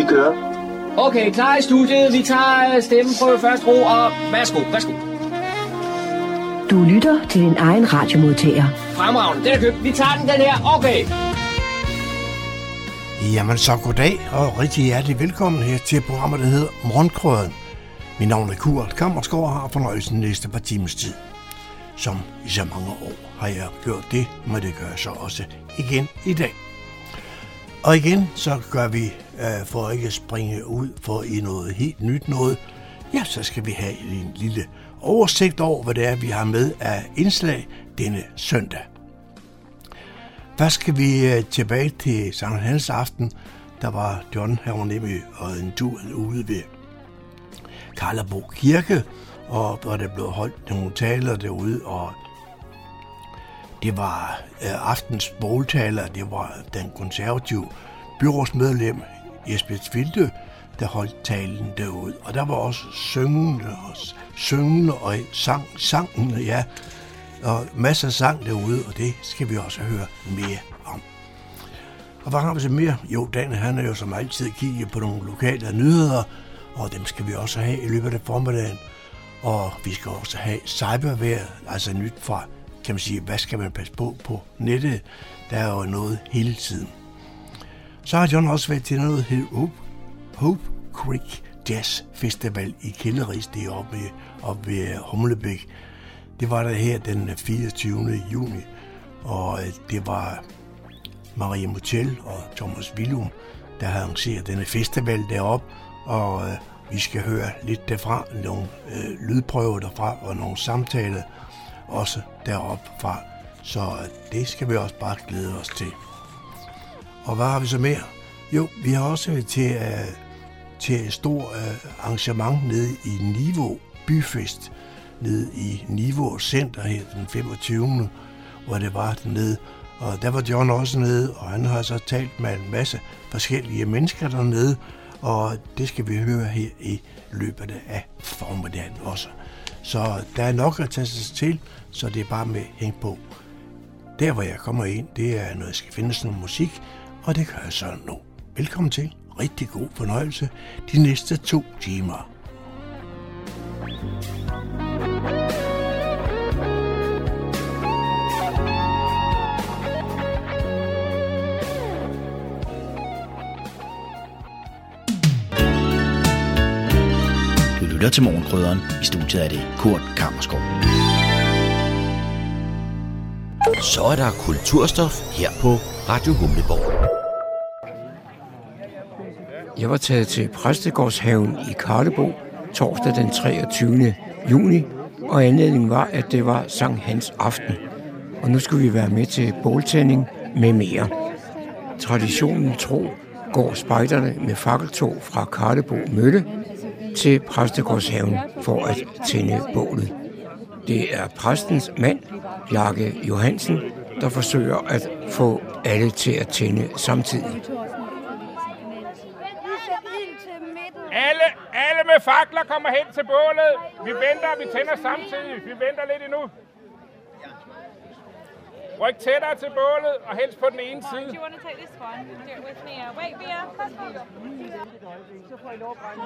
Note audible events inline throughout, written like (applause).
Vi kører. Okay, klar i studiet. Vi tager stemmen på først ro, og værsgo, værsgo. Du lytter til din egen radiomodtager. Fremragende, den er købt. Vi tager den, den her. Okay. Jamen så goddag og rigtig hjertelig velkommen her til programmet, der hedder Morgenkrøden. Mit navn er Kurt Kammersgaard og har fornøjelsen næste par timers tid. Som i så mange år har jeg gjort det, må det gøre så også igen i dag. Og igen så gør vi, øh, for ikke at springe ud for i noget helt nyt noget, ja, så skal vi have en lille oversigt over, hvad det er, vi har med af indslag denne søndag. Først skal vi øh, tilbage til Sankt Hans aften. Der var John her nemlig og en tur ude ved Karlebo Kirke, og hvor der blev holdt nogle taler derude, og det var øh, aftens måltaler, det var den konservative byrådsmedlem Jesper Vilde, der holdt talen derud. Og der var også syngende og, syngende og sang, sangende, ja, og masser af sang derude, og det skal vi også høre mere om. Og hvad har vi så mere? Jo, Dan han er jo som altid kigget på nogle lokale nyheder, og dem skal vi også have i løbet af formiddagen. Og vi skal også have cybervejr, altså nyt fra, kan man sige, hvad skal man passe på på nettet? Der er jo noget hele tiden. Så har John også været til noget her Hope, Hope Creek Jazz Festival i Kælderis, det er oppe, oppe ved øh, Humlebæk. Det var der her den øh, 24. juni, og øh, det var Maria Motel og Thomas Willum, der har arrangeret denne festival deroppe, og øh, vi skal høre lidt derfra, nogle øh, lydprøver derfra og nogle samtaler også deroppe fra. Så det skal vi også bare glæde os til. Og hvad har vi så mere? Jo, vi har også til, uh, øh, til et stort uh, arrangement nede i Niveau Byfest, nede i Niveau Center her den 25. hvor det var dernede. Og der var John også nede, og han har så talt med en masse forskellige mennesker dernede, og det skal vi høre her i løbet af formiddagen også. Så der er nok at tage sig til, så det er bare med hæng på. Der, hvor jeg kommer ind, det er, når jeg skal finde sådan noget musik, og det gør jeg så nu. Velkommen til. Rigtig god fornøjelse de næste to timer. Du lytter til Morgenkrydderen. I studiet er det Kurt Kammerskov. Så er der kulturstof her på Radio Humleborg. Jeg var taget til Præstegårdshaven i Karlebo torsdag den 23. juni, og anledningen var, at det var Sankt Hans aften. Og nu skulle vi være med til båltænding med mere. Traditionen tro går spejderne med fakkeltog fra Karlebo Mølle til Præstegårdshaven for at tænde bålet. Det er præstens mand, Bjarke Johansen, der forsøger at få alle til at tænde samtidig. Alle, alle med fakler kommer hen til bålet. Vi venter, vi tænder samtidig. Vi venter lidt endnu. Ryk tættere til bålet, og helst på den ene side.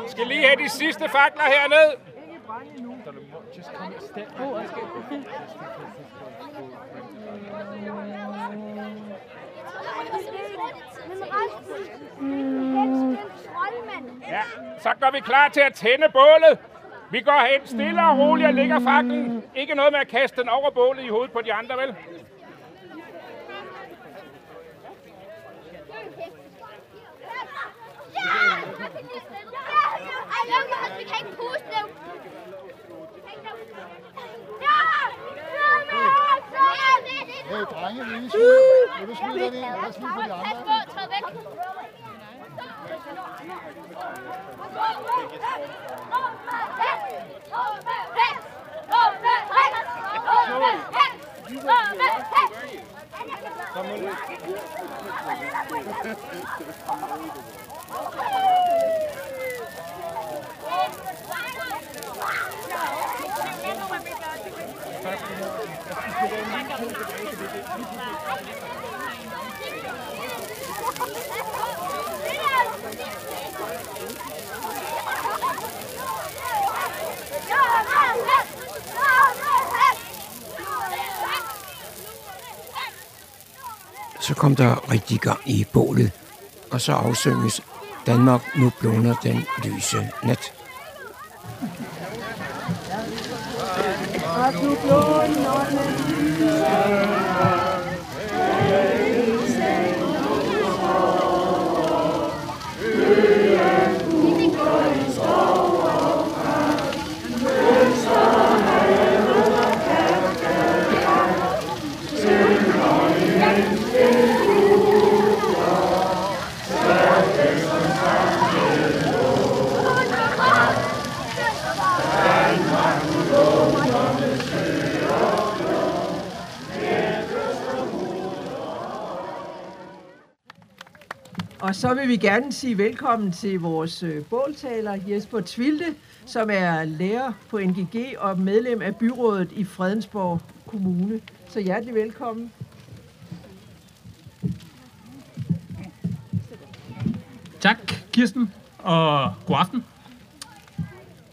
Skal lige have de sidste fakler one? Do it with me. Uh, wait, Bia. Vi skal lige have de sidste fakler herned. Ja, så går vi klar til at tænde bålet. Vi går hen stille og roligt og lægger faklen. Ikke noget med at kaste den over bålet i hovedet på de andre, vel? Vi kan ikke puste nu. Ja! Hey, drenge, vil I smide? Vil du smide den ind? Lad os smide på de andre. Pas på, træd væk. Come on. Så kom der rigtig gang i bålet, og så afsynges Danmark nu blunder den lyse nat. Og du blåner den lyse så vil vi gerne sige velkommen til vores øh, båltaler Jesper Tvilde, som er lærer på NGG og medlem af byrådet i Fredensborg Kommune. Så hjertelig velkommen. Tak, Kirsten, og god aften.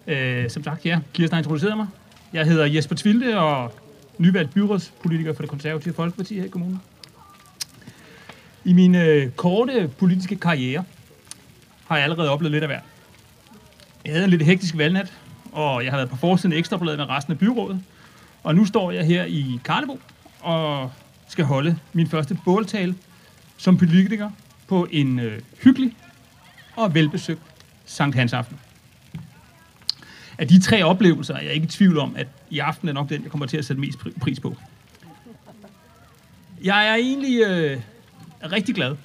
Øh, som sagt, ja, Kirsten har introduceret mig. Jeg hedder Jesper Tvilde og nyvalgt byrådspolitiker for det konservative Folkeparti her i kommunen. I min øh, korte politiske karriere har jeg allerede oplevet lidt af hvert. Jeg havde en lidt hektisk valgnat, og jeg har været på forsiden Ekstrabladet med resten af byrådet. Og nu står jeg her i Karlebo og skal holde min første båltale som politiker på en øh, hyggelig og velbesøgt Sankt Hans aften. Af de tre oplevelser er jeg ikke i tvivl om, at i aften er nok den, jeg kommer til at sætte mest pris på. Jeg er egentlig øh, rigtig glad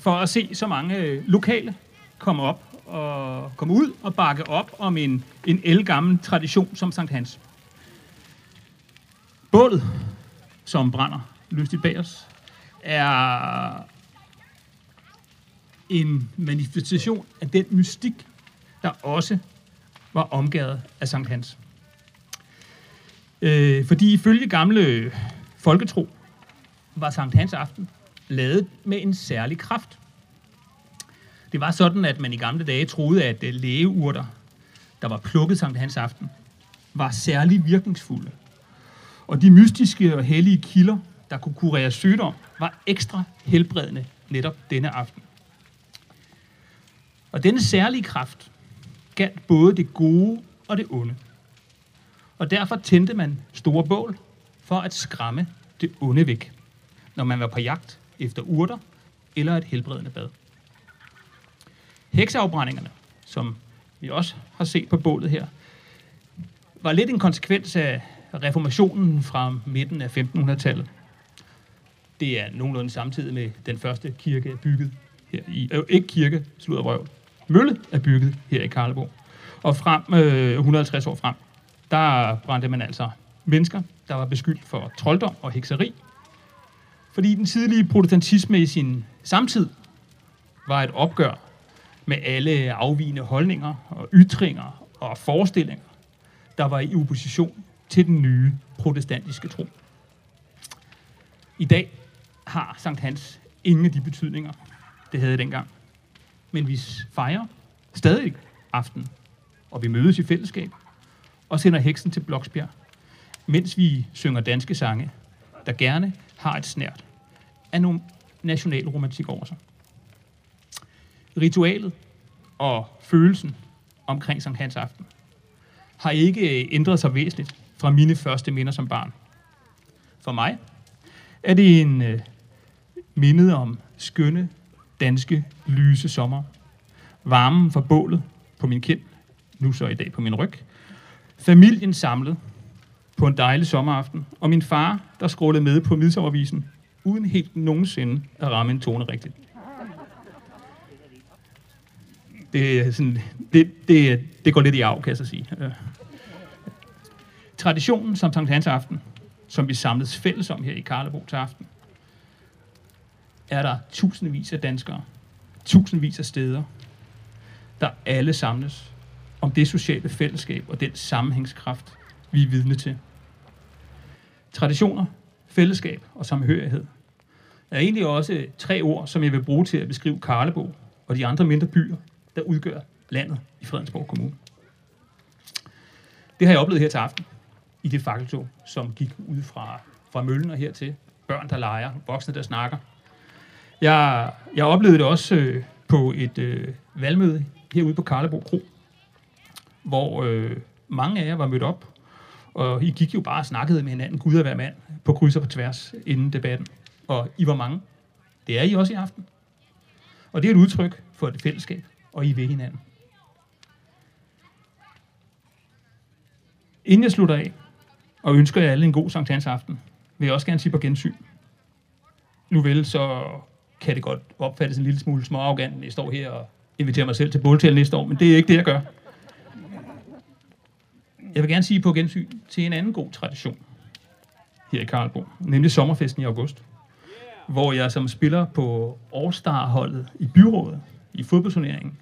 for at se så mange øh, lokale komme op og komme ud og bakke op om en, en elgammel tradition som Sankt Hans. Bålet, som brænder lystigt bag os, er en manifestation af den mystik, der også var omgået af Sankt Hans. Øh, fordi ifølge gamle folketro var Sankt Hans aften lavet med en særlig kraft. Det var sådan, at man i gamle dage troede, at øh, lægeurter, der var plukket Sankt Hans aften, var særlig virkningsfulde. Og de mystiske og hellige kilder, der kunne kurere sygdom, var ekstra helbredende netop denne aften. Og denne særlige kraft galt både det gode og det onde. Og derfor tændte man store bål for at skræmme det onde væk, når man var på jagt efter urter eller et helbredende bad. Hekseafbrændingerne, som vi også har set på bålet her, var lidt en konsekvens af reformationen fra midten af 1500-tallet. Det er nogenlunde samtidig med den første kirke er bygget her i, øh, ikke kirke, slutter røv, mølle er bygget her i Karlebo. Og frem, øh, 150 år frem, der brændte man altså mennesker, der var beskyldt for trolddom og hekseri, fordi den tidlige protestantisme i sin samtid var et opgør med alle afvigende holdninger og ytringer og forestillinger, der var i opposition til den nye protestantiske tro. I dag har Sankt Hans ingen af de betydninger, det havde dengang. Men vi fejrer stadig aften, og vi mødes i fællesskab og sender heksen til Bloksbjerg, mens vi synger danske sange, der gerne har et snært af nogle national romantik over sig. Ritualet og følelsen omkring Sankt Hans Aften har ikke øh, ændret sig væsentligt fra mine første minder som barn. For mig er det en øh, mindet om skønne, danske, lyse sommer. Varmen fra bålet på min kind, nu så i dag på min ryg. Familien samlet på en dejlig sommeraften, og min far, der skrålede med på midsommervisen uden helt nogensinde at ramme en tone rigtigt. Det, er sådan, det, det, det går lidt i arv, kan jeg så sige. Øh. Traditionen som Sankt Hans aften, som vi samles fælles om her i Karlebo til aften, er der tusindvis af danskere, tusindvis af steder, der alle samles om det sociale fællesskab og den sammenhængskraft, vi er vidne til. Traditioner fællesskab og samhørighed er egentlig også tre ord, som jeg vil bruge til at beskrive Karlebo og de andre mindre byer, der udgør landet i Fredensborg Kommune. Det har jeg oplevet her til aften i det fakkeltog, som gik ud fra, fra møllen og hertil. Børn, der leger, voksne, der snakker. Jeg, jeg oplevede det også øh, på et øh, valgmøde herude på Karlebo Kro, hvor øh, mange af jer var mødt op, og I gik jo bare og snakkede med hinanden, Gud og hver mand, på kryds og på tværs inden debatten. Og I var mange. Det er I også i aften. Og det er et udtryk for et fællesskab, og I ved hinanden. Inden jeg slutter af, og ønsker jer alle en god Sankt Hans aften, vil jeg også gerne sige på gensyn. Nu vel, så kan det godt opfattes en lille smule småarrogant, når jeg står her og inviterer mig selv til båltal næste år, men det er ikke det, jeg gør. Jeg vil gerne sige på gensyn til en anden god tradition her i Karlbo, nemlig sommerfesten i august, hvor jeg som spiller på All-Star-holdet i byrådet, i fodboldturneringen,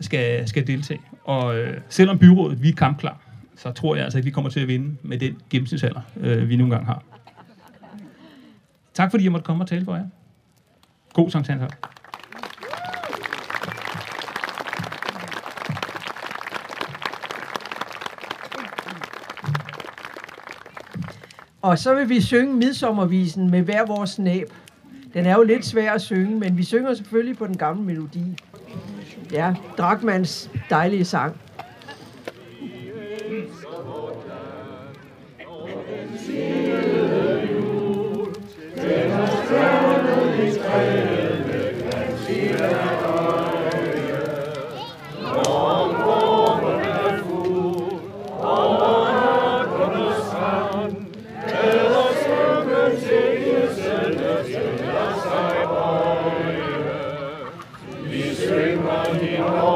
skal, skal deltage. Og øh, selvom byrådet vi er kampklar, så tror jeg altså, at vi kommer til at vinde med den gennemsnitsalder, øh, vi nogle gange har. Tak fordi jeg måtte komme og tale for jer. God Sankt Hans. Og så vil vi synge midsommervisen med hver vores næb. Den er jo lidt svær at synge, men vi synger selvfølgelig på den gamle melodi. Ja, Drakmans dejlige sang. Ja,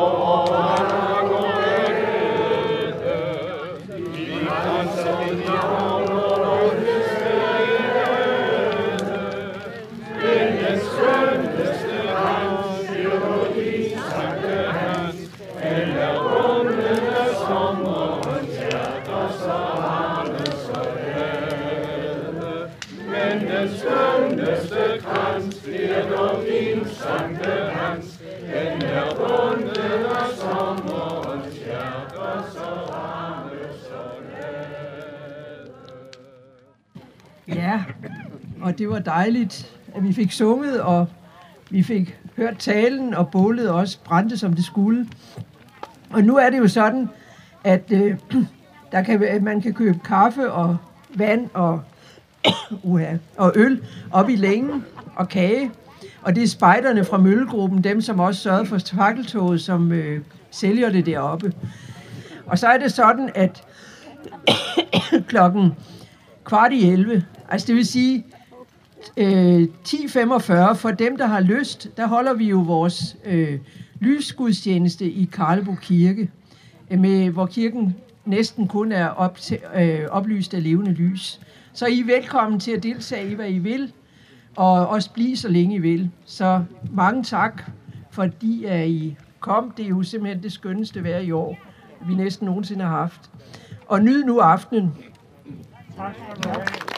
og det var dejligt, at vi fik sunget, og vi fik hørt talen, og bålet også brændte, som det skulle. Og nu er det jo sådan, at øh, (clears throat) der kan, at man kan købe kaffe og vand og, (clears throat) uha, og øl op i længen og kage. Og det er spejderne fra Møllegruppen, dem som også sørgede for fakkeltoget, som øh, sælger det deroppe. Og så er det sådan, at (clears throat) klokken kvart i 11, altså det vil sige øh, 10.45 for dem, der har lyst, der holder vi jo vores øh, lysgudstjeneste i Karlebo Kirke, øh, med, hvor kirken næsten kun er op til, øh, oplyst af levende lys. Så I er velkommen til at deltage i, hvad I vil, og også blive så længe I vil. Så mange tak, fordi at I kom. Det er jo simpelthen det skønneste vejr i år, vi næsten nogensinde har haft. Og nyd nu aftenen. Tak skal du have.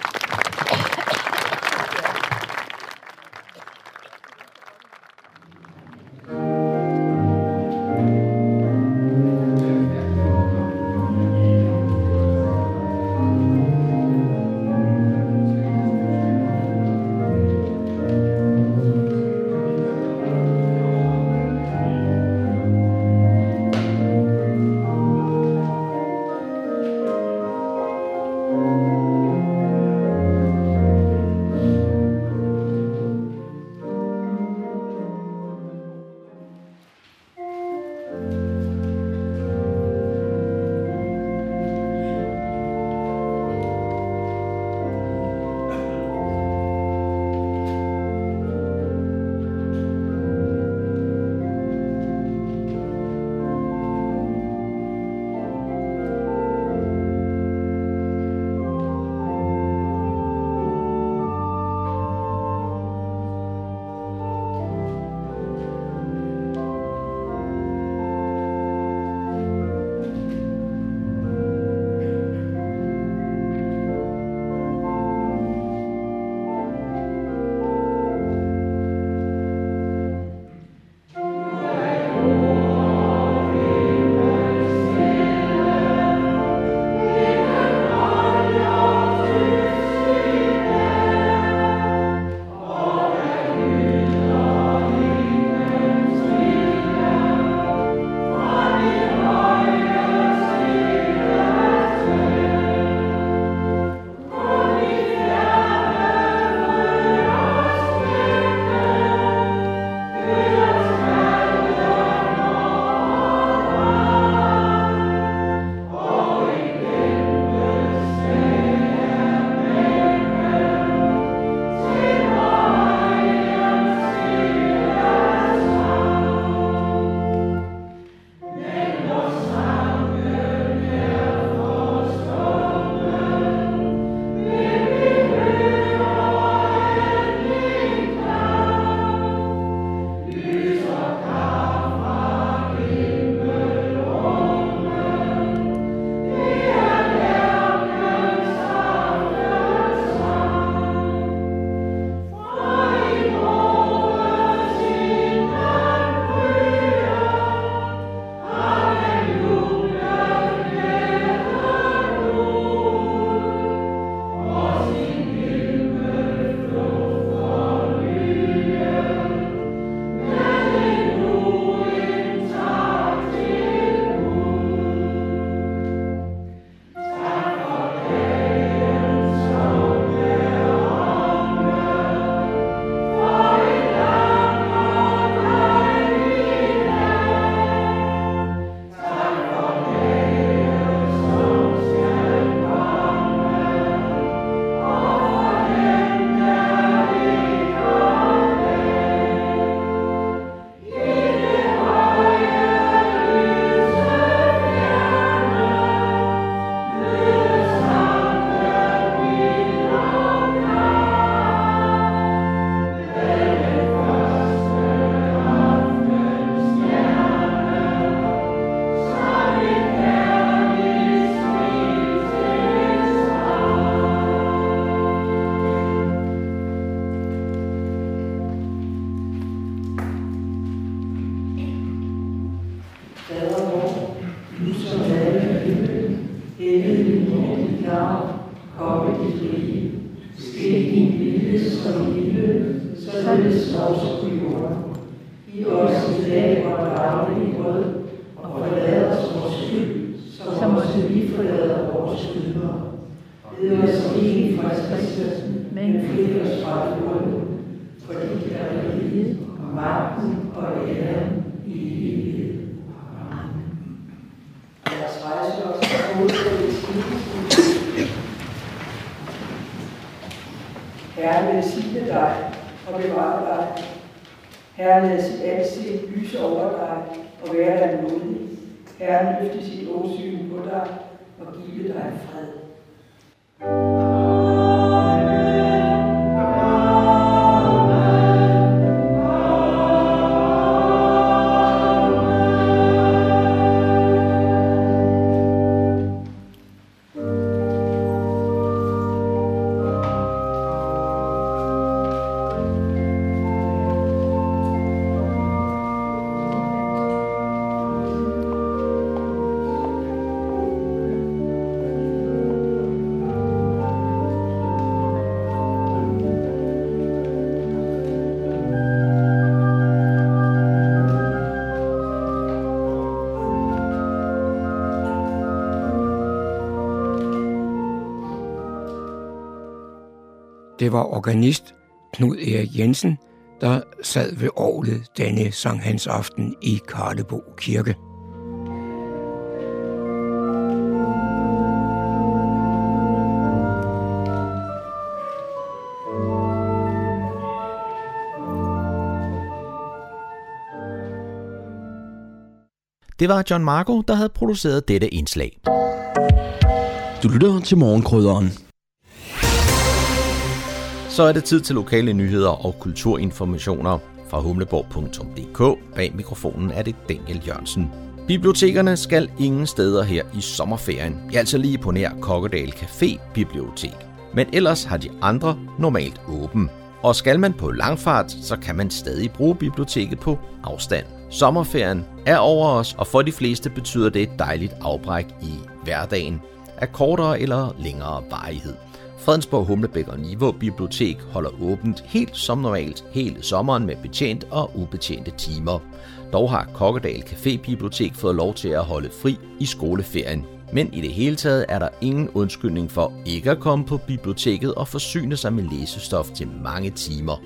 Det var organist Knud Erik Jensen, der sad ved orlet denne Sankt Hans aften i Karlebo Kirke. Det var John Marco, der havde produceret dette indslag. Du lytter til morgenkrydderen. Så er det tid til lokale nyheder og kulturinformationer fra humleborg.dk. Bag mikrofonen er det Daniel Jørgensen. Bibliotekerne skal ingen steder her i sommerferien. Jeg altså lige på nær Kokkedal Café Bibliotek. Men ellers har de andre normalt åben. Og skal man på langfart, så kan man stadig bruge biblioteket på afstand. Sommerferien er over os, og for de fleste betyder det et dejligt afbræk i hverdagen af kortere eller længere varighed. Fredensborg, Humlebæk og Niveau Bibliotek holder åbent helt som normalt hele sommeren med betjent og ubetjente timer. Dog har Kokkedal Café Bibliotek fået lov til at holde fri i skoleferien. Men i det hele taget er der ingen undskyldning for ikke at komme på biblioteket og forsyne sig med læsestof til mange timer.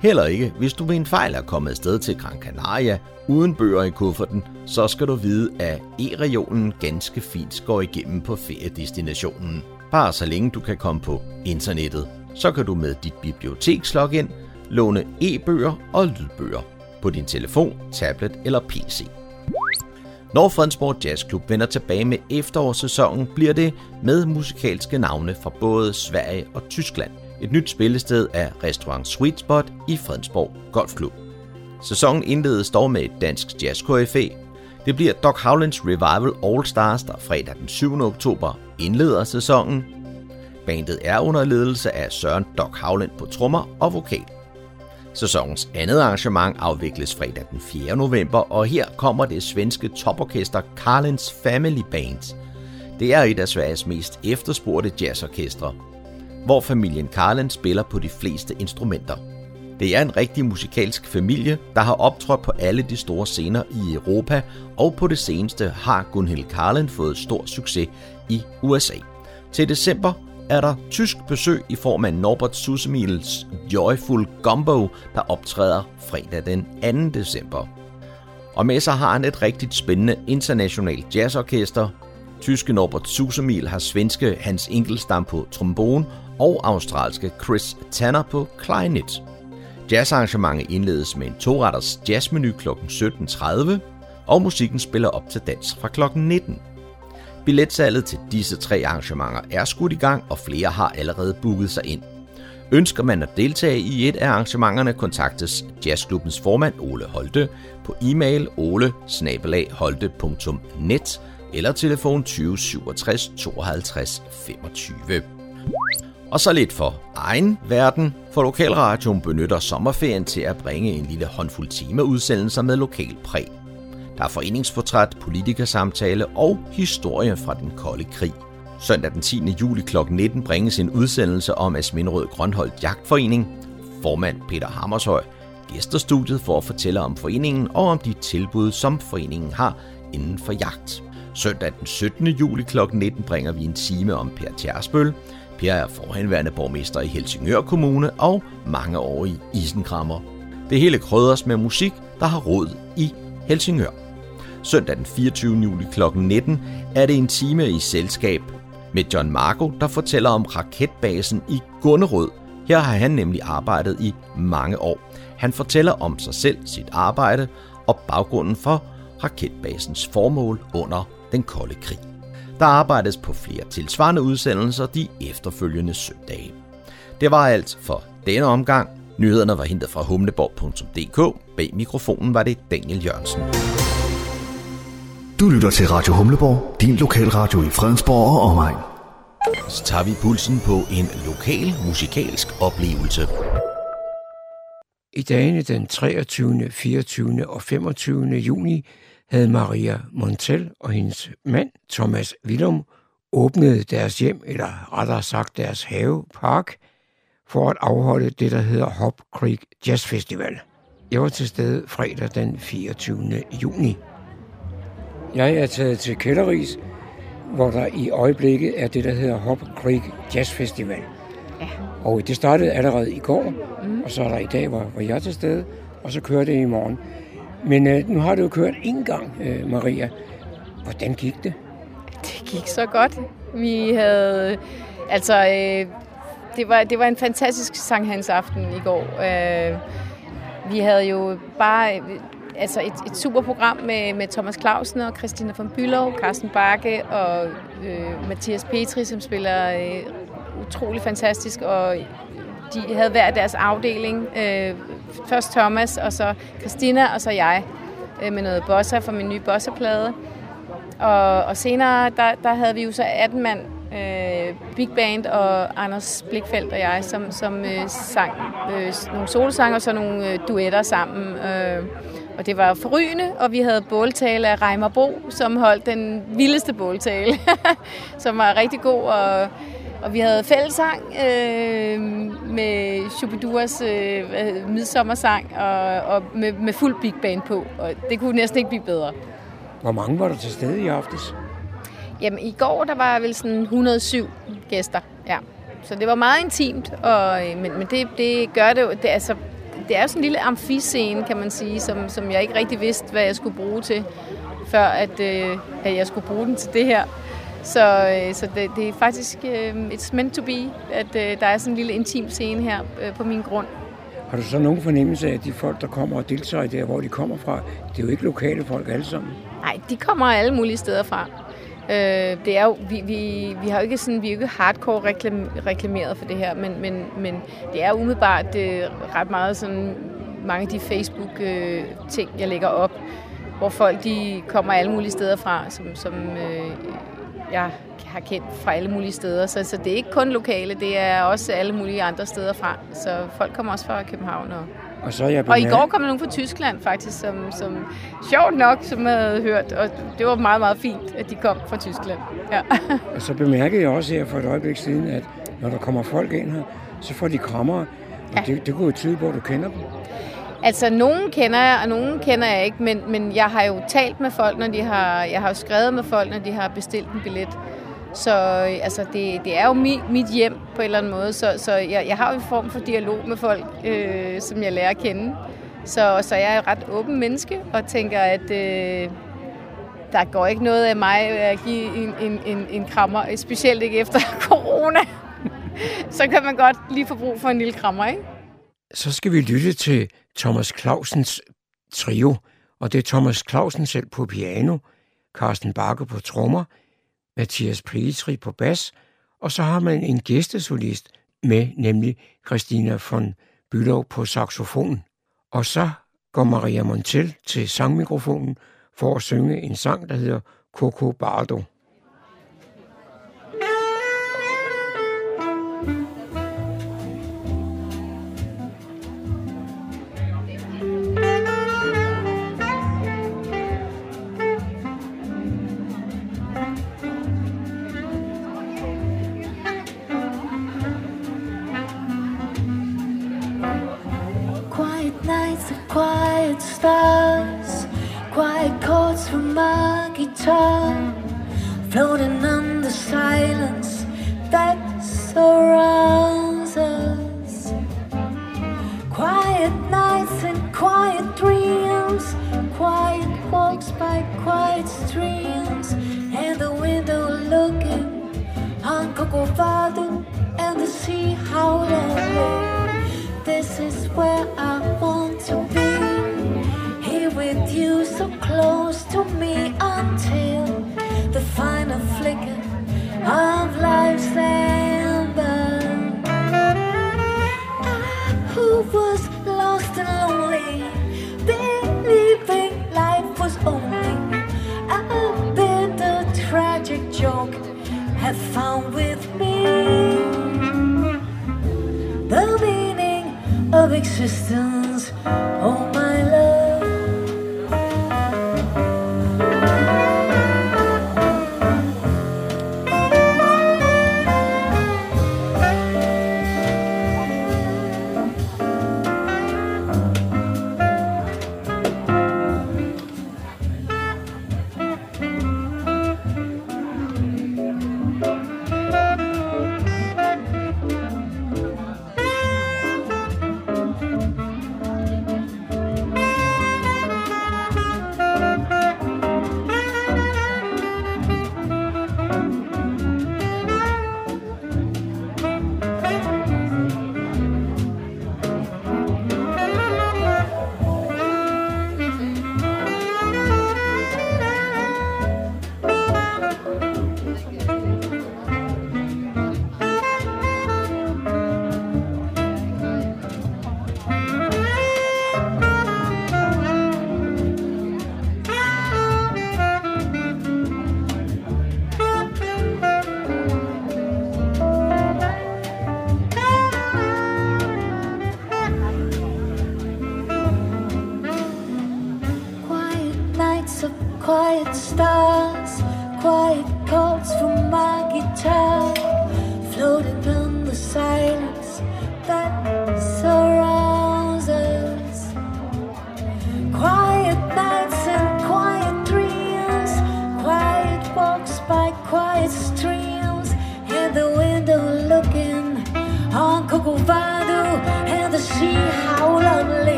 Heller ikke, hvis du ved en fejl er kommet afsted til Gran Canaria uden bøger i kufferten, så skal du vide, at e-regionen ganske fint går igennem på feriedestinationen. Bare så længe du kan komme på internettet, så kan du med dit bibliotekslogin låne e-bøger og lydbøger på din telefon, tablet eller PC. Når Fredensborg Jazzklub vender tilbage med efterårssæsonen, bliver det med musikalske navne fra både Sverige og Tyskland. Et nyt spillested er Restaurant Sweet Spot i Fredensborg Golfklub. Sæsonen indledes dog med et dansk jazz Det bliver Doc Howlands Revival All Stars, der fredag den 7. oktober indleder sæsonen. Bandet er under ledelse af Søren Doc Havland på trommer og vokal. Sæsonens andet arrangement afvikles fredag den 4. november, og her kommer det svenske toporkester Carlens Family Band. Det er et af Sveriges mest efterspurgte jazzorkestre, hvor familien Carlen spiller på de fleste instrumenter. Det er en rigtig musikalsk familie, der har optrådt på alle de store scener i Europa, og på det seneste har Gunhild Carlen fået stor succes i USA. Til december er der tysk besøg i form af Norbert Susemils Joyful Gumbo, der optræder fredag den 2. december. Og med sig har han et rigtig spændende internationalt jazzorkester. Tyske Norbert Susemil har svenske Hans Ingelstam på trombone og australske Chris Tanner på clarinet. Jazzarrangementet indledes med en toretters jazzmenu kl. 17.30, og musikken spiller op til dans fra kl. 19. Billetsalget til disse tre arrangementer er skudt i gang, og flere har allerede booket sig ind. Ønsker man at deltage i et af arrangementerne, kontaktes Jazzklubbens formand Ole Holte på e-mail ole eller telefon 20 67 52 25. Og så lidt for egen verden, for Lokalradioen benytter sommerferien til at bringe en lille håndfuld timeudsendelser med lokal præg. Der er foreningsportræt, politikersamtale og historie fra den kolde krig. Søndag den 10. juli kl. 19 bringes en udsendelse om Asminderød Grønholdt Jagtforening. formand Peter Hammershøj gæster studiet for at fortælle om foreningen og om de tilbud, som foreningen har inden for jagt. Søndag den 17. juli kl. 19 bringer vi en time om Per Tjersbøl. Per er forhenværende borgmester i Helsingør Kommune og mange år i isenkrammer. Det hele krødres med musik, der har råd i Helsingør. Søndag den 24. juli kl. 19 er det en time i selskab med John Marco, der fortæller om raketbasen i Gunnerød. Her har han nemlig arbejdet i mange år. Han fortæller om sig selv, sit arbejde og baggrunden for raketbasens formål under den kolde krig. Der arbejdes på flere tilsvarende udsendelser de efterfølgende søndage. Det var alt for denne omgang. Nyhederne var hentet fra humleborg.dk. Bag mikrofonen var det Daniel Jørgensen. Du lytter til Radio Humleborg, din lokalradio i Fredensborg og omegn. Så tager vi pulsen på en lokal musikalsk oplevelse. I dagene den 23., 24. og 25. juni havde Maria Montel og hendes mand Thomas Willum åbnet deres hjem, eller rettere sagt deres havepark, for at afholde det, der hedder Hop Creek Jazz Festival. Jeg var til stede fredag den 24. juni. Jeg er taget til Kælderis, hvor der i øjeblikket er det, der hedder Hop Creek Jazz Festival. Ja. Og det startede allerede i går, mm. og så er der i dag, hvor, hvor jeg er til stede, og så kører det i morgen. Men øh, nu har det jo kørt en gang, øh, Maria. Hvordan gik det? Det gik så godt. Vi havde... Altså, øh, det, var, det var en fantastisk Sankt aften i går. Øh, vi havde jo bare altså et, et super program med, med Thomas Clausen og Christina von Bülow, Carsten Bakke og øh, Mathias Petri, som spiller øh, utrolig fantastisk, og de havde hver deres afdeling. Øh, først Thomas, og så Christina, og så jeg øh, med noget bossa fra min nye bossa-plade. Og, og senere, der, der havde vi jo så 18 mand, øh, Big Band og Anders Blikfeldt og jeg, som, som øh, sang øh, nogle solosange og så nogle øh, duetter sammen. Øh, og det var forrygende, og vi havde båltale af Reimer Bo, som holdt den vildeste båltale, (laughs) som var rigtig god. Og, og vi havde fællesang øh, med Shubiduras øh, midsommersang og, og med, med fuld big band på. Og det kunne næsten ikke blive bedre. Hvor mange var der til stede i aftes? Jamen, i går der var vel sådan 107 gæster, ja. Så det var meget intimt, og, øh, men, men det, det gør det jo, det, altså, det er jo sådan en lille amfiscene, kan man sige, som, som jeg ikke rigtig vidste, hvad jeg skulle bruge til, før at, øh, at jeg skulle bruge den til det her. Så, øh, så det, det er faktisk øh, it's meant to be, at øh, der er sådan en lille intim scene her øh, på min grund. Har du så nogen fornemmelse af, at de folk, der kommer og deltager der, hvor de kommer fra, det er jo ikke lokale folk alle sammen? Nej, de kommer alle mulige steder fra. Øh, det er jo, vi, vi, vi har jo ikke sådan, vi er jo ikke hardcore reklam, reklameret for det her, men, men, men det er umiddelbart det er ret meget sådan, mange af de Facebook-ting, øh, jeg lægger op, hvor folk de kommer alle mulige steder fra, som, som øh, jeg har kendt fra alle mulige steder. Så, så det er ikke kun lokale, det er også alle mulige andre steder fra. Så folk kommer også fra København og og, så jeg og i går kom der nogen fra Tyskland faktisk, som, som sjovt nok, som jeg havde hørt, og det var meget, meget fint, at de kom fra Tyskland. Ja. (laughs) og så bemærkede jeg også her for et øjeblik siden, at når der kommer folk ind her, så får de krammer, og ja. det, det kunne jo tyde på, at du kender dem. Altså, nogen kender jeg, og nogen kender jeg ikke, men, men jeg har jo talt med folk, når de har, jeg har jo skrevet med folk, når de har bestilt en billet. Så øh, altså, det, det er jo mit, mit hjem på en eller anden måde, så, så jeg, jeg har jo en form for dialog med folk, øh, som jeg lærer at kende. Så, så jeg er et ret åben menneske og tænker, at øh, der går ikke noget af mig at give en, en, en, en krammer, specielt ikke efter (laughs) corona. så kan man godt lige få brug for en lille krammer, ikke? Så skal vi lytte til Thomas Clausens trio, og det er Thomas Clausen selv på piano, Carsten Bakke på trommer, Mathias Petri på bas, og så har man en gæstesolist med, nemlig Christina von Bülow på saxofon. Og så går Maria Montel til sangmikrofonen for at synge en sang, der hedder Coco Bardo. Quiet stars, quiet chords from my guitar, floating on the silence that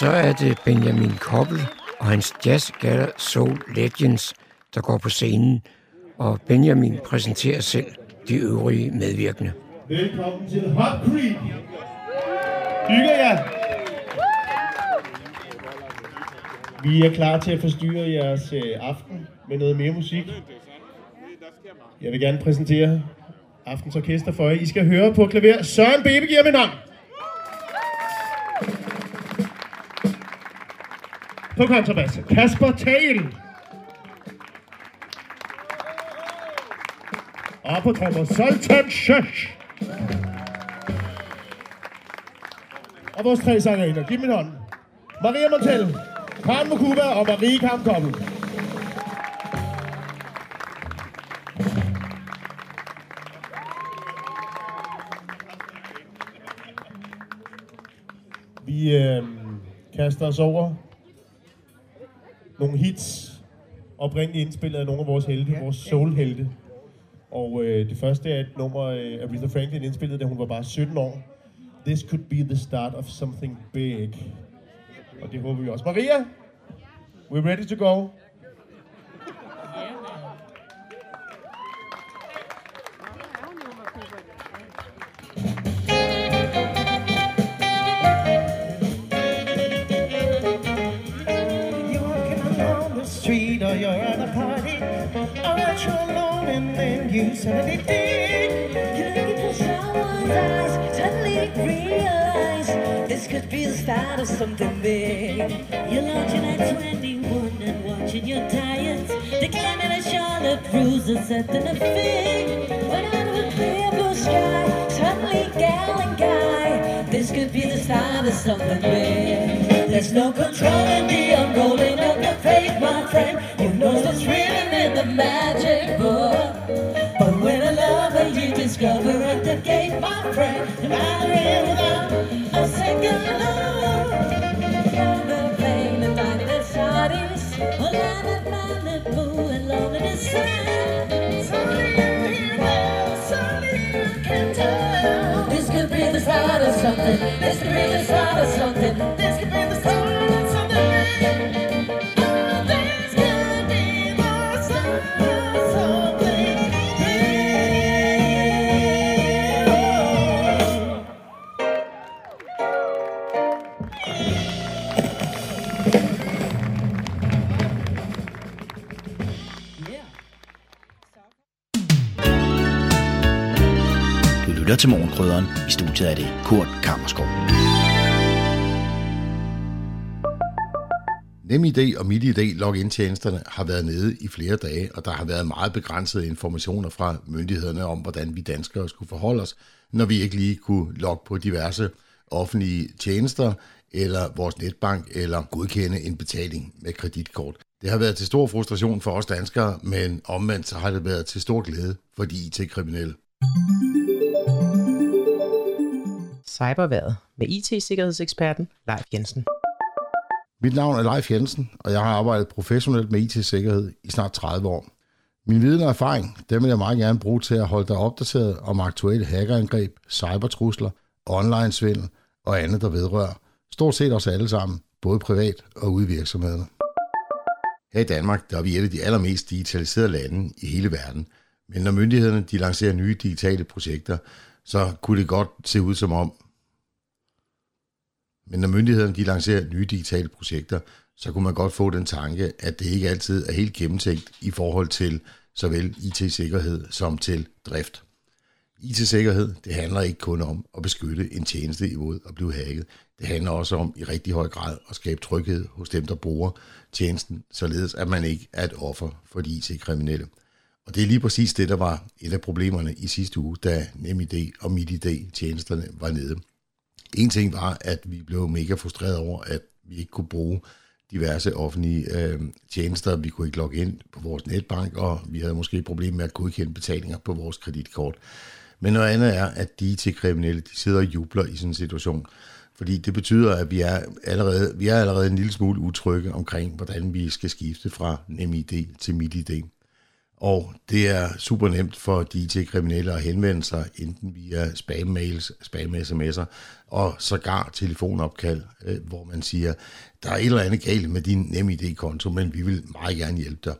Så er det Benjamin Koppel og hans Jazz Gala Soul Legends, der går på scenen, og Benjamin præsenterer selv de øvrige medvirkende. Velkommen til Hot Creek. Hygger jer. Vi er klar til at forstyrre jeres øh, aften med noget mere musik. Jeg vil gerne præsentere aftens orkester for jer. I skal høre på klaver. Søren Bebe giver navn. På kontrabas. Kasper Tail. Og på trommer. Sultan Shøsh. Og vores tre sangerinder. Giv min hånd. Maria Montel, Karen Mokuba og Marie Kamkoppel. Vi øh, kaster os over nogle hits, oprindeligt indspillet af nogle af vores helte, vores soul-helte. Og øh, det første er et nummer, øh, Aretha Franklin indspillede, da hun var bare 17 år. This could be the start of something big. Og det håber vi også. Maria, we're ready to go. About you alone and then you suddenly looking for someone's eyes? Suddenly realize This could be the start of something big. You're launching at 21 and watching your diet Declining a Charlotte bruises at the fig. When out of a clear blue sky Suddenly gal and guy This could be the start of something big. There's no control in the unrolling of the fate, my friend. You know the magic book. But when a lover you discover at the gate, my friend No matter in without a second look The pain and dining at Sardis A land of Malibu and loneliness This could be the start of something. This could be the start of something. This studiet er det Kurt Kammerskov. NemID og MitID login-tjenesterne har været nede i flere dage, og der har været meget begrænsede informationer fra myndighederne om, hvordan vi danskere skulle forholde os, når vi ikke lige kunne logge på diverse offentlige tjenester, eller vores netbank, eller godkende en betaling med kreditkort. Det har været til stor frustration for os danskere, men omvendt så har det været til stor glæde for de IT-kriminelle. Cyberværet med IT-sikkerhedseksperten Leif Jensen. Mit navn er Leif Jensen, og jeg har arbejdet professionelt med IT-sikkerhed i snart 30 år. Min viden og erfaring, dem vil jeg meget gerne bruge til at holde dig opdateret om aktuelle hackerangreb, cybertrusler, online-svindel og andet, der vedrører stort set os alle sammen, både privat og ude i virksomhederne. Her i Danmark, der er vi et af de allermest digitaliserede lande i hele verden. Men når myndighederne de lancerer nye digitale projekter, så kunne det godt se ud som om, men når myndighederne de lancerer nye digitale projekter, så kunne man godt få den tanke, at det ikke altid er helt gennemtænkt i forhold til såvel IT-sikkerhed som til drift. IT-sikkerhed, det handler ikke kun om at beskytte en tjeneste imod at blive hacket. Det handler også om i rigtig høj grad at skabe tryghed hos dem, der bruger tjenesten, således at man ikke er et offer for de IT-kriminelle. Og det er lige præcis det, der var et af problemerne i sidste uge, da NemID og MitID-tjenesterne var nede. En ting var, at vi blev mega frustreret over, at vi ikke kunne bruge diverse offentlige øh, tjenester. Vi kunne ikke logge ind på vores netbank, og vi havde måske et problem med at godkende betalinger på vores kreditkort. Men noget andet er, at de til kriminelle, de sidder og jubler i sådan en situation. Fordi det betyder, at vi er allerede, vi er allerede en lille smule utrygge omkring, hvordan vi skal skifte fra NemID til MitID. Og det er super nemt for de IT-kriminelle at henvende sig, enten via spam-mails, spam-sms'er og sågar telefonopkald, øh, hvor man siger, der er et eller andet galt med din NemID-konto, men vi vil meget gerne hjælpe dig.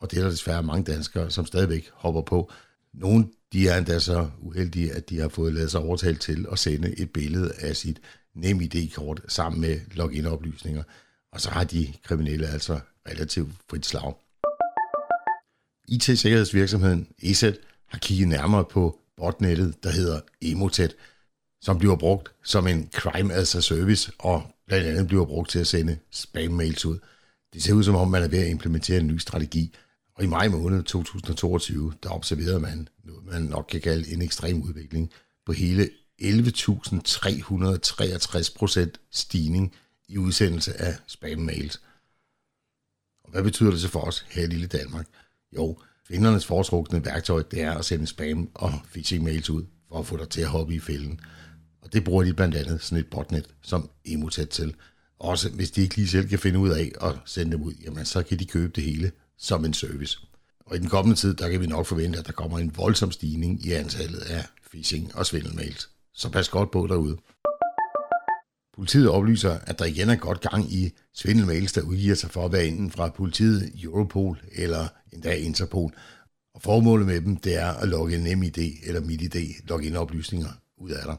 Og det er der desværre mange danskere, som stadigvæk hopper på. Nogle de er endda så uheldige, at de har fået lavet sig overtalt til at sende et billede af sit NemID-kort sammen med login-oplysninger. Og så har de kriminelle altså relativt frit slag. IT-sikkerhedsvirksomheden ESET har kigget nærmere på botnettet, der hedder Emotet, som bliver brugt som en crime as a service, og blandt andet bliver brugt til at sende spam-mails ud. Det ser ud som om, man er ved at implementere en ny strategi, og i maj måned 2022, der observerede man noget, man nok kan kalde en ekstrem udvikling på hele 11.363 procent stigning i udsendelse af spam-mails. Og hvad betyder det så for os her i lille Danmark? Jo, findernes foretrukne værktøj, det er at sende spam og phishing-mails ud, for at få dig til at hoppe i fælden. Og det bruger de blandt andet sådan et botnet som Emotet til. Også hvis de ikke lige selv kan finde ud af at sende dem ud, jamen så kan de købe det hele som en service. Og i den kommende tid, der kan vi nok forvente, at der kommer en voldsom stigning i antallet af phishing og svindelmails. Så pas godt på derude. Politiet oplyser, at der igen er godt gang i svindelmails, der udgiver sig for at være enten fra politiet, Europol eller endda Interpol. Og formålet med dem, det er at logge NemID eller MitID login-oplysninger ud af dig.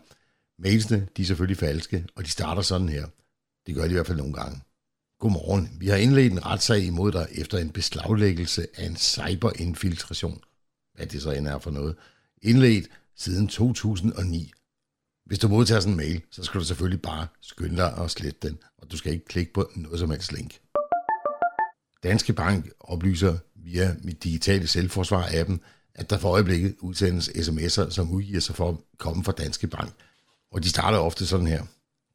Mailsene, de er selvfølgelig falske, og de starter sådan her. Det gør de i hvert fald nogle gange. Godmorgen. Vi har indledt en retssag imod dig efter en beslaglæggelse af en cyberinfiltration. Hvad det så end er for noget. Indledt siden 2009. Hvis du modtager sådan en mail, så skal du selvfølgelig bare skynde dig og slette den, og du skal ikke klikke på noget som helst link. Danske Bank oplyser via mit digitale selvforsvar-appen, at der for øjeblikket udsendes sms'er, som udgiver sig for at komme fra Danske Bank. Og de starter ofte sådan her.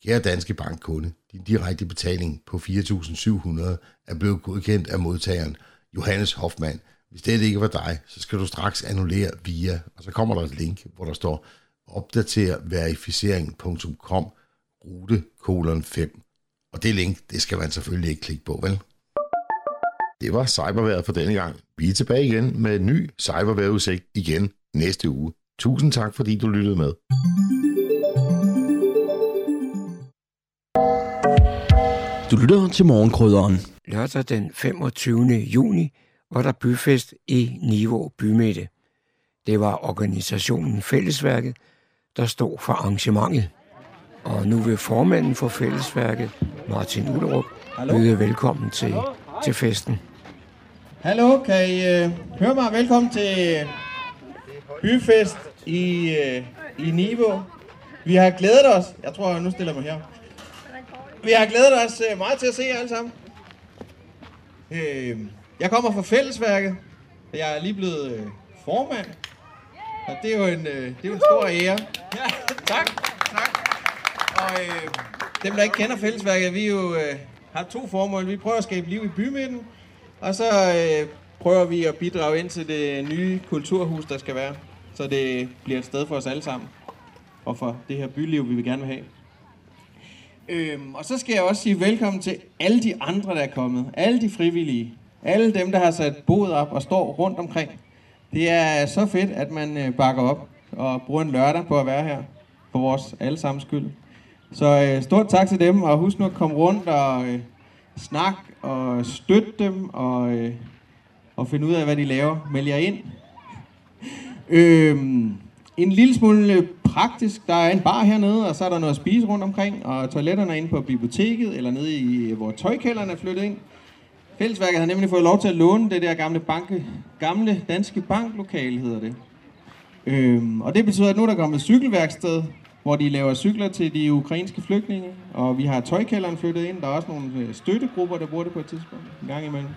Kære Danske Bank-kunde, din direkte betaling på 4.700 er blevet godkendt af modtageren Johannes Hoffmann. Hvis det ikke var dig, så skal du straks annullere via, og så kommer der et link, hvor der står opdater verificering.com rute kolon 5. Og det link, det skal man selvfølgelig ikke klikke på, vel? Det var cyberværet for denne gang. Vi er tilbage igen med en ny cyberværetudsigt igen næste uge. Tusind tak, fordi du lyttede med. Du lytter til morgenkrydderen. Lørdag den 25. juni var der byfest i Niveau Bymidte. Det var organisationen Fællesværket, der stod for arrangementet. Og nu vil formanden for Fællesværket, Martin Ullerup, byde velkommen til, til festen. Hallo, kan I uh, høre mig? Velkommen til byfest i, uh, i Niveau. Vi har glædet os, jeg tror, jeg nu stiller mig her. Vi har glædet os uh, meget til at se jer alle sammen. Uh, jeg kommer fra Fællesværket. Jeg er lige blevet uh, formand. Og det er jo en, uh, det er jo en stor ære. Ja, tak. tak. Og uh, dem, der ikke kender Fællesværket, vi jo uh, har to formål. Vi prøver at skabe liv i bymidten, og så øh, prøver vi at bidrage ind til det nye kulturhus, der skal være. Så det bliver et sted for os alle sammen. Og for det her byliv, vi vil gerne have. Øhm, og så skal jeg også sige velkommen til alle de andre, der er kommet. Alle de frivillige. Alle dem, der har sat boet op og står rundt omkring. Det er så fedt, at man øh, bakker op og bruger en lørdag på at være her. For vores allesammens skyld. Så øh, stort tak til dem, og husk nu at komme rundt og øh, snak og støtte dem og, øh, og finde ud af, hvad de laver. Meld jer ind. øh, en lille smule praktisk. Der er en bar hernede, og så er der noget at spise rundt omkring, og toiletterne er inde på biblioteket, eller nede i, øh, hvor tøjkælderne er flyttet ind. Fællesværket har nemlig fået lov til at låne det der gamle, banke, gamle danske banklokale, hedder det. Øhm, og det betyder, at nu er der kommet et cykelværksted, hvor de laver cykler til de ukrainske flygtninge, og vi har tøjkælderen flyttet ind. Der er også nogle øh, støttegrupper, der bruger det på et tidspunkt, en gang imellem.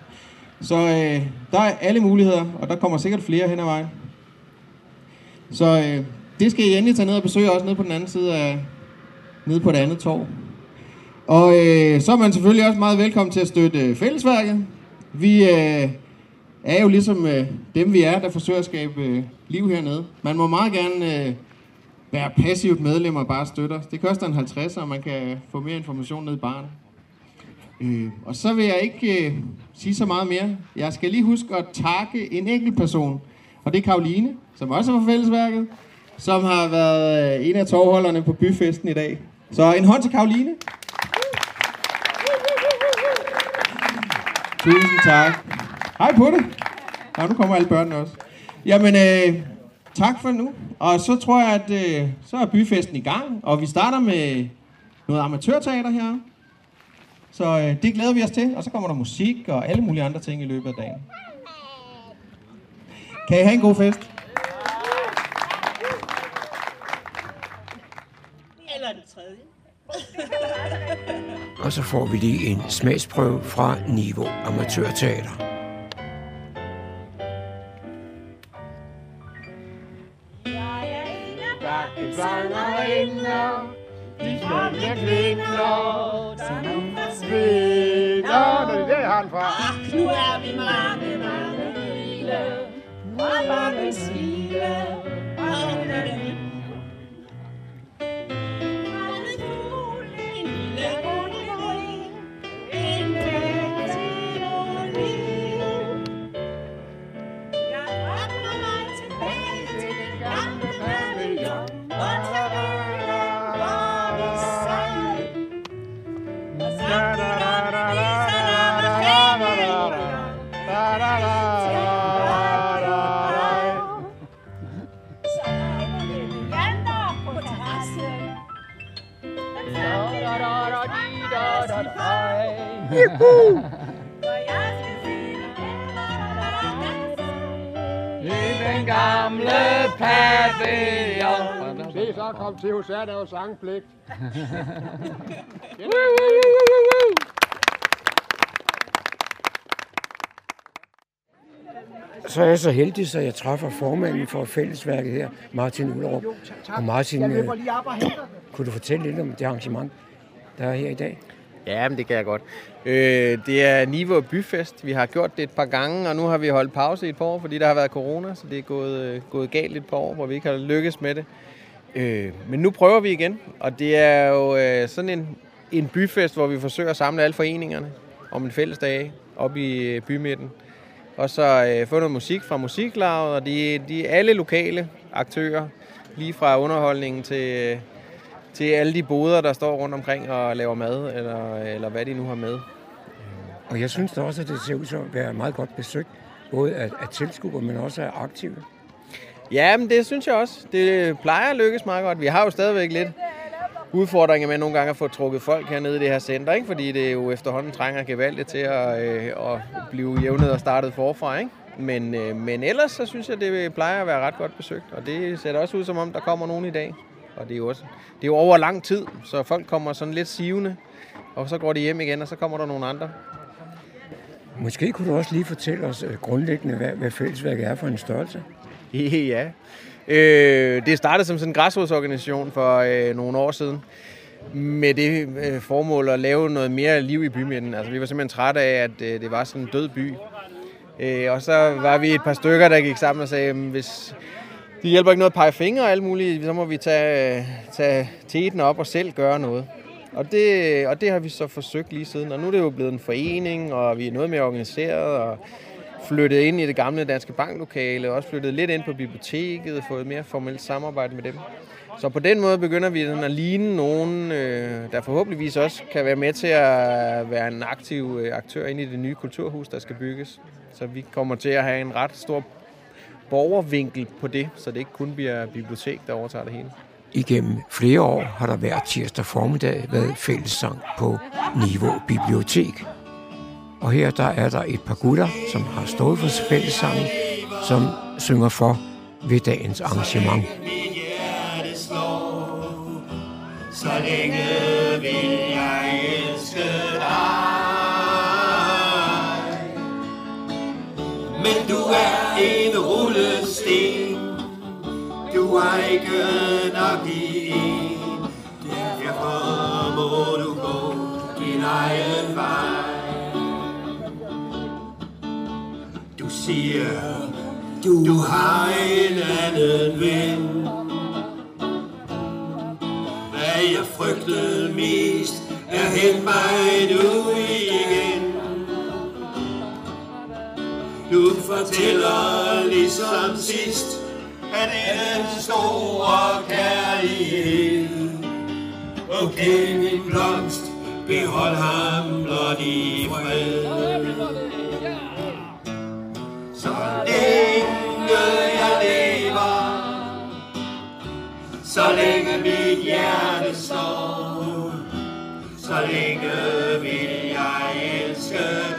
Så øh, der er alle muligheder, og der kommer sikkert flere hen ad vejen. Så øh, det skal I endelig tage ned og besøge også nede på den anden side af, nede på det andet torv. Og øh, så er man selvfølgelig også meget velkommen til at støtte øh, fællesværket. Vi øh, er jo ligesom øh, dem vi er, der forsøger at skabe øh, liv hernede. Man må meget gerne øh, være passivt medlem og bare støtter. Det koster en 50, og man kan få mere information ned i baren. Øh, og så vil jeg ikke øh, sige så meget mere. Jeg skal lige huske at takke en enkelt person, og det er Karoline, som også er fra fællesværket, som har været øh, en af tovholderne på byfesten i dag. Så en hånd til Karoline. Tusind tak. Hej på det. Nå, nu kommer alle børnene også. Jamen, øh, tak for nu. Og så tror jeg, at øh, så er byfesten i gang, og vi starter med noget amatørteater her. Så øh, det glæder vi os til, og så kommer der musik og alle mulige andre ting i løbet af dagen. Kan I have en god fest? Eller det tredje. (laughs) Og så får vi lige en smagsprøve fra Niveau Amatørteater. Sangerinder, de smukke kvinder, som forsvinder. Nå, det er der, jeg fra. Ach, nu er vi mange, mange hele, og mange svile, Juhu! I den gamle pavillon. Se, så kom til hos jer, der var sangpligt. (laughs) Så er jeg så heldig, så jeg træffer formanden for fællesværket her, Martin Ullerup. Og Martin, øh, kunne du fortælle lidt om det arrangement, der er her i dag? Ja, men det kan jeg godt. Øh, det er Niveau Byfest. Vi har gjort det et par gange, og nu har vi holdt pause i et par år, fordi der har været corona, så det er gået, øh, gået galt et par år, hvor vi ikke har lykkes med det. Øh, men nu prøver vi igen, og det er jo øh, sådan en, en byfest, hvor vi forsøger at samle alle foreningerne om en fælles dag op i øh, bymidten. Og så øh, få noget musik fra musiklaget, og de, de alle lokale aktører, lige fra underholdningen til, øh, til alle de boder, der står rundt omkring og laver mad, eller, eller hvad de nu har med. Og jeg synes da også, at det ser ud som at være meget godt besøgt, både af, af tilskuere, men også af aktive. Ja, men det synes jeg også. Det plejer at lykkes meget godt. Vi har jo stadigvæk lidt udfordringer med nogle gange at få trukket folk hernede i det her center, ikke? fordi det jo efterhånden trænger gevaldigt til at, øh, at blive jævnet og startet forfra. Ikke? Men, øh, men ellers så synes jeg, det plejer at være ret godt besøgt, og det ser også ud som om, der kommer nogen i dag. Og det er jo, også, det er jo over lang tid, så folk kommer sådan lidt sivende, og så går de hjem igen, og så kommer der nogle andre. Måske kunne du også lige fortælle os øh, grundlæggende, hvad, hvad fællesværket er for en størrelse? (laughs) Ja. Øh, det startede som sådan en græsrodsorganisation for øh, nogle år siden med det øh, formål at lave noget mere liv i bymidten. Altså, vi var simpelthen trætte af, at øh, det var sådan en død by. Øh, og så var vi et par stykker, der gik sammen og sagde, hvis det hjælper ikke noget at pege fingre og alt muligt, så må vi tage, tage teten op og selv gøre noget. Og det, og det har vi så forsøgt lige siden. Og nu er det jo blevet en forening, og vi er noget mere organiseret, og flyttet ind i det gamle Danske Banklokale, og også flyttet lidt ind på biblioteket, og fået mere formelt samarbejde med dem. Så på den måde begynder vi at ligne nogen, øh, der forhåbentligvis også kan være med til at være en aktiv øh, aktør ind i det nye kulturhus, der skal bygges. Så vi kommer til at have en ret stor borgervinkel på det, så det ikke kun bliver bibliotek, der overtager det hele. Igennem flere år har der hver tirsdag formiddag været fællessang på Niveau Bibliotek. Og her der er der et par gutter, som har stået for fællessangen, som synger for ved dagens arrangement. Så længe vil jeg elske dig. Men du er Du har ikke nok i en. Derfor må du gå din egen vej. Du siger, du, du har en anden ven. Hvad jeg frygtede mest, er hent mig nu igen. Du fortæller ligesom sidst, at det er den store kærlighed. Okay, min blomst, behold ham blot i fred. Så længe jeg lever, så længe mit hjerte står, så længe vil jeg elske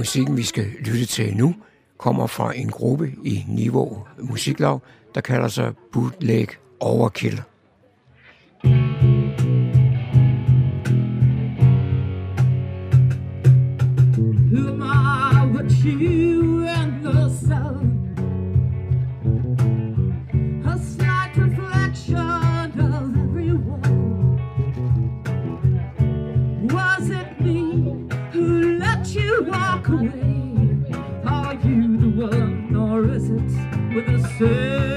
Musikken, vi skal lytte til nu, kommer fra en gruppe i Niveau Musiklav, der kalder sig Bootleg Overkill. Who am I What you say.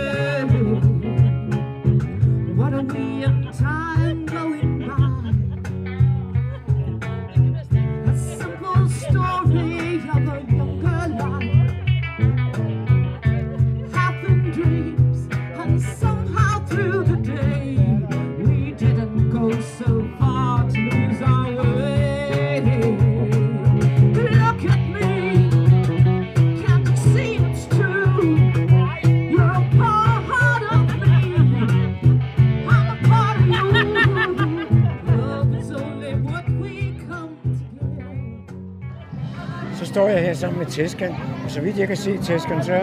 Står jeg her sammen med Teskan, og så vidt jeg kan se, Teskan, så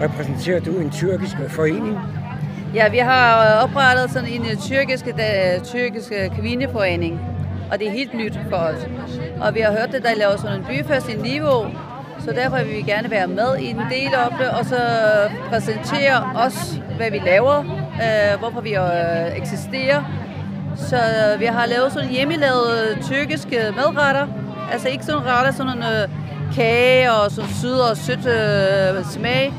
repræsenterer du en tyrkisk forening. Ja, vi har oprettet sådan en øh, tyrkisk, da, tyrkisk kvindeforening, og det er helt nyt for os. Og vi har hørt, at der laver sådan en byfest i Niveau, så derfor vil vi gerne være med i en del af det, og så præsentere os, hvad vi laver, øh, hvorfor vi øh, eksisterer. Så øh, vi har lavet sådan hjemmelavede tyrkiske madretter, altså ikke sådan retter, sådan en øh, kage og sådan syd og sødt øh, smag.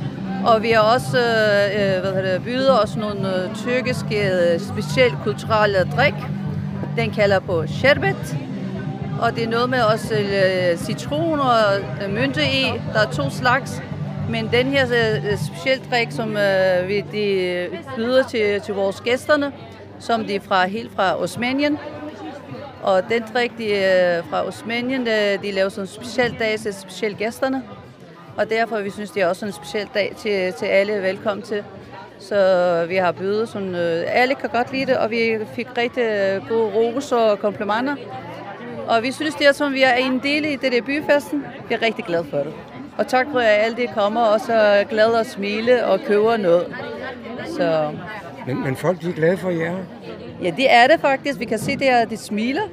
Og vi har også øh, øh hvad hedder det, byder os nogle øh, tyrkiske øh, specielt kulturelle drik. Den kalder på sherbet. Og det er noget med også øh, citron og øh, mynte i. Der er to slags. Men den her øh, øh specielt drik, som øh, vi de øh, byder til, til vores gæsterne, som de er fra, helt fra Osmanien. Og den drik, de øh, fra Osmanien, de, de laver sådan en speciel dag til specielt gæsterne. Og derfor vi synes, det er også en speciel dag til, til alle velkommen til. Så vi har bydet sådan, øh, alle kan godt lide det, og vi fik rigtig øh, gode ros og komplimenter. Og vi synes, det er som vi er en del i det der byfesten. Vi er rigtig glade for det. Og tak for, at alle de kommer og så glade og smile og køber noget. Så... Men, men folk de er glade for jer? Ja, det er det faktisk. Vi kan se, at de smiler.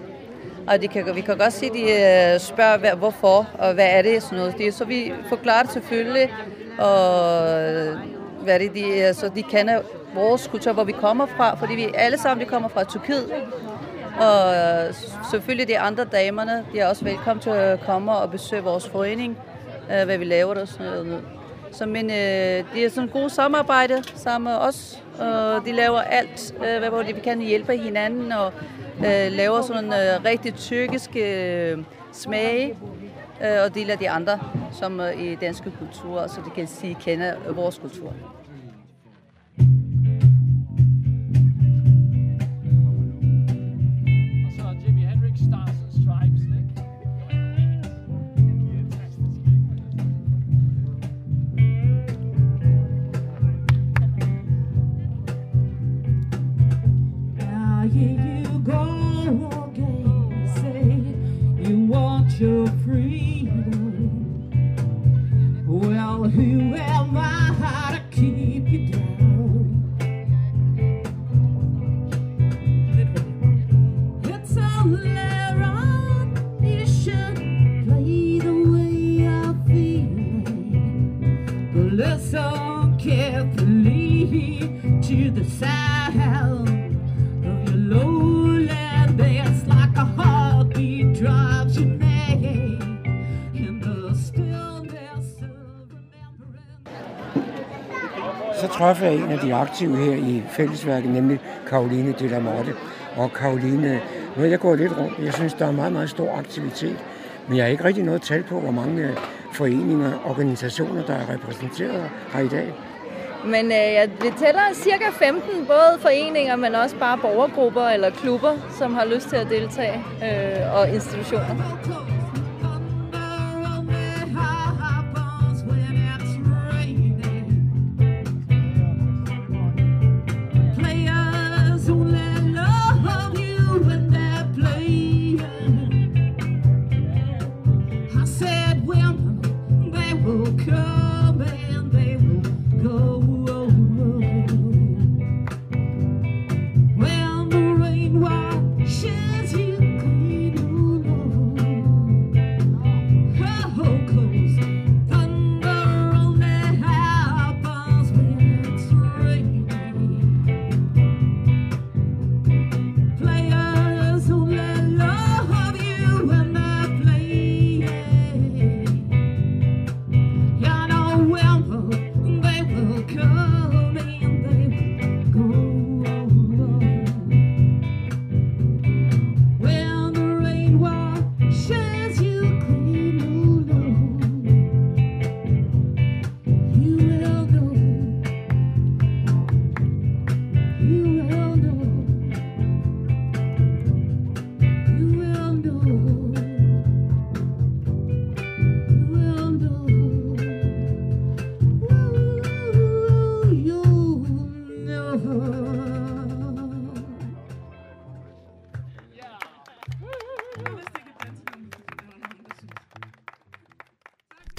Og de kan, vi kan godt se, at de øh, spørger, hvad, hvorfor og hvad er det. Sådan noget. Det, så vi forklarer selvfølgelig. Og øh, hvad det, de, øh, så de kender vores kultur, hvor vi kommer fra. Fordi vi alle sammen vi kommer fra Tyrkiet. Og selvfølgelig de andre damerne, de er også velkommen til at komme og besøge vores forening, hvad vi laver der sådan noget. Så, men øh, det er sådan et godt samarbejde sammen med os. Og de laver alt, øh, hvor de kan hjælpe hinanden og øh, laver sådan en øh, rigtig tyrkiske øh, smage øh, og deler de andre, som øh, i danske kultur, så de kan sige, kender øh, vores kultur. Så træffede jeg en af de aktive her i fællesværket, nemlig Karoline de la Morte. Og Karoline, nu jeg går lidt rundt, jeg synes, der er meget, meget stor aktivitet. Men jeg har ikke rigtig noget tal på, hvor mange øh, foreninger og organisationer, der er repræsenteret her i dag. Men øh, jeg vi tæller cirka 15, både foreninger, men også bare borgergrupper eller klubber, som har lyst til at deltage, øh, og institutioner.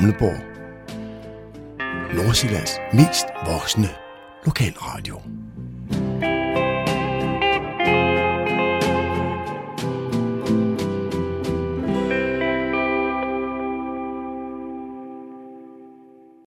Humleborg. Nordsjællands mest voksne lokalradio.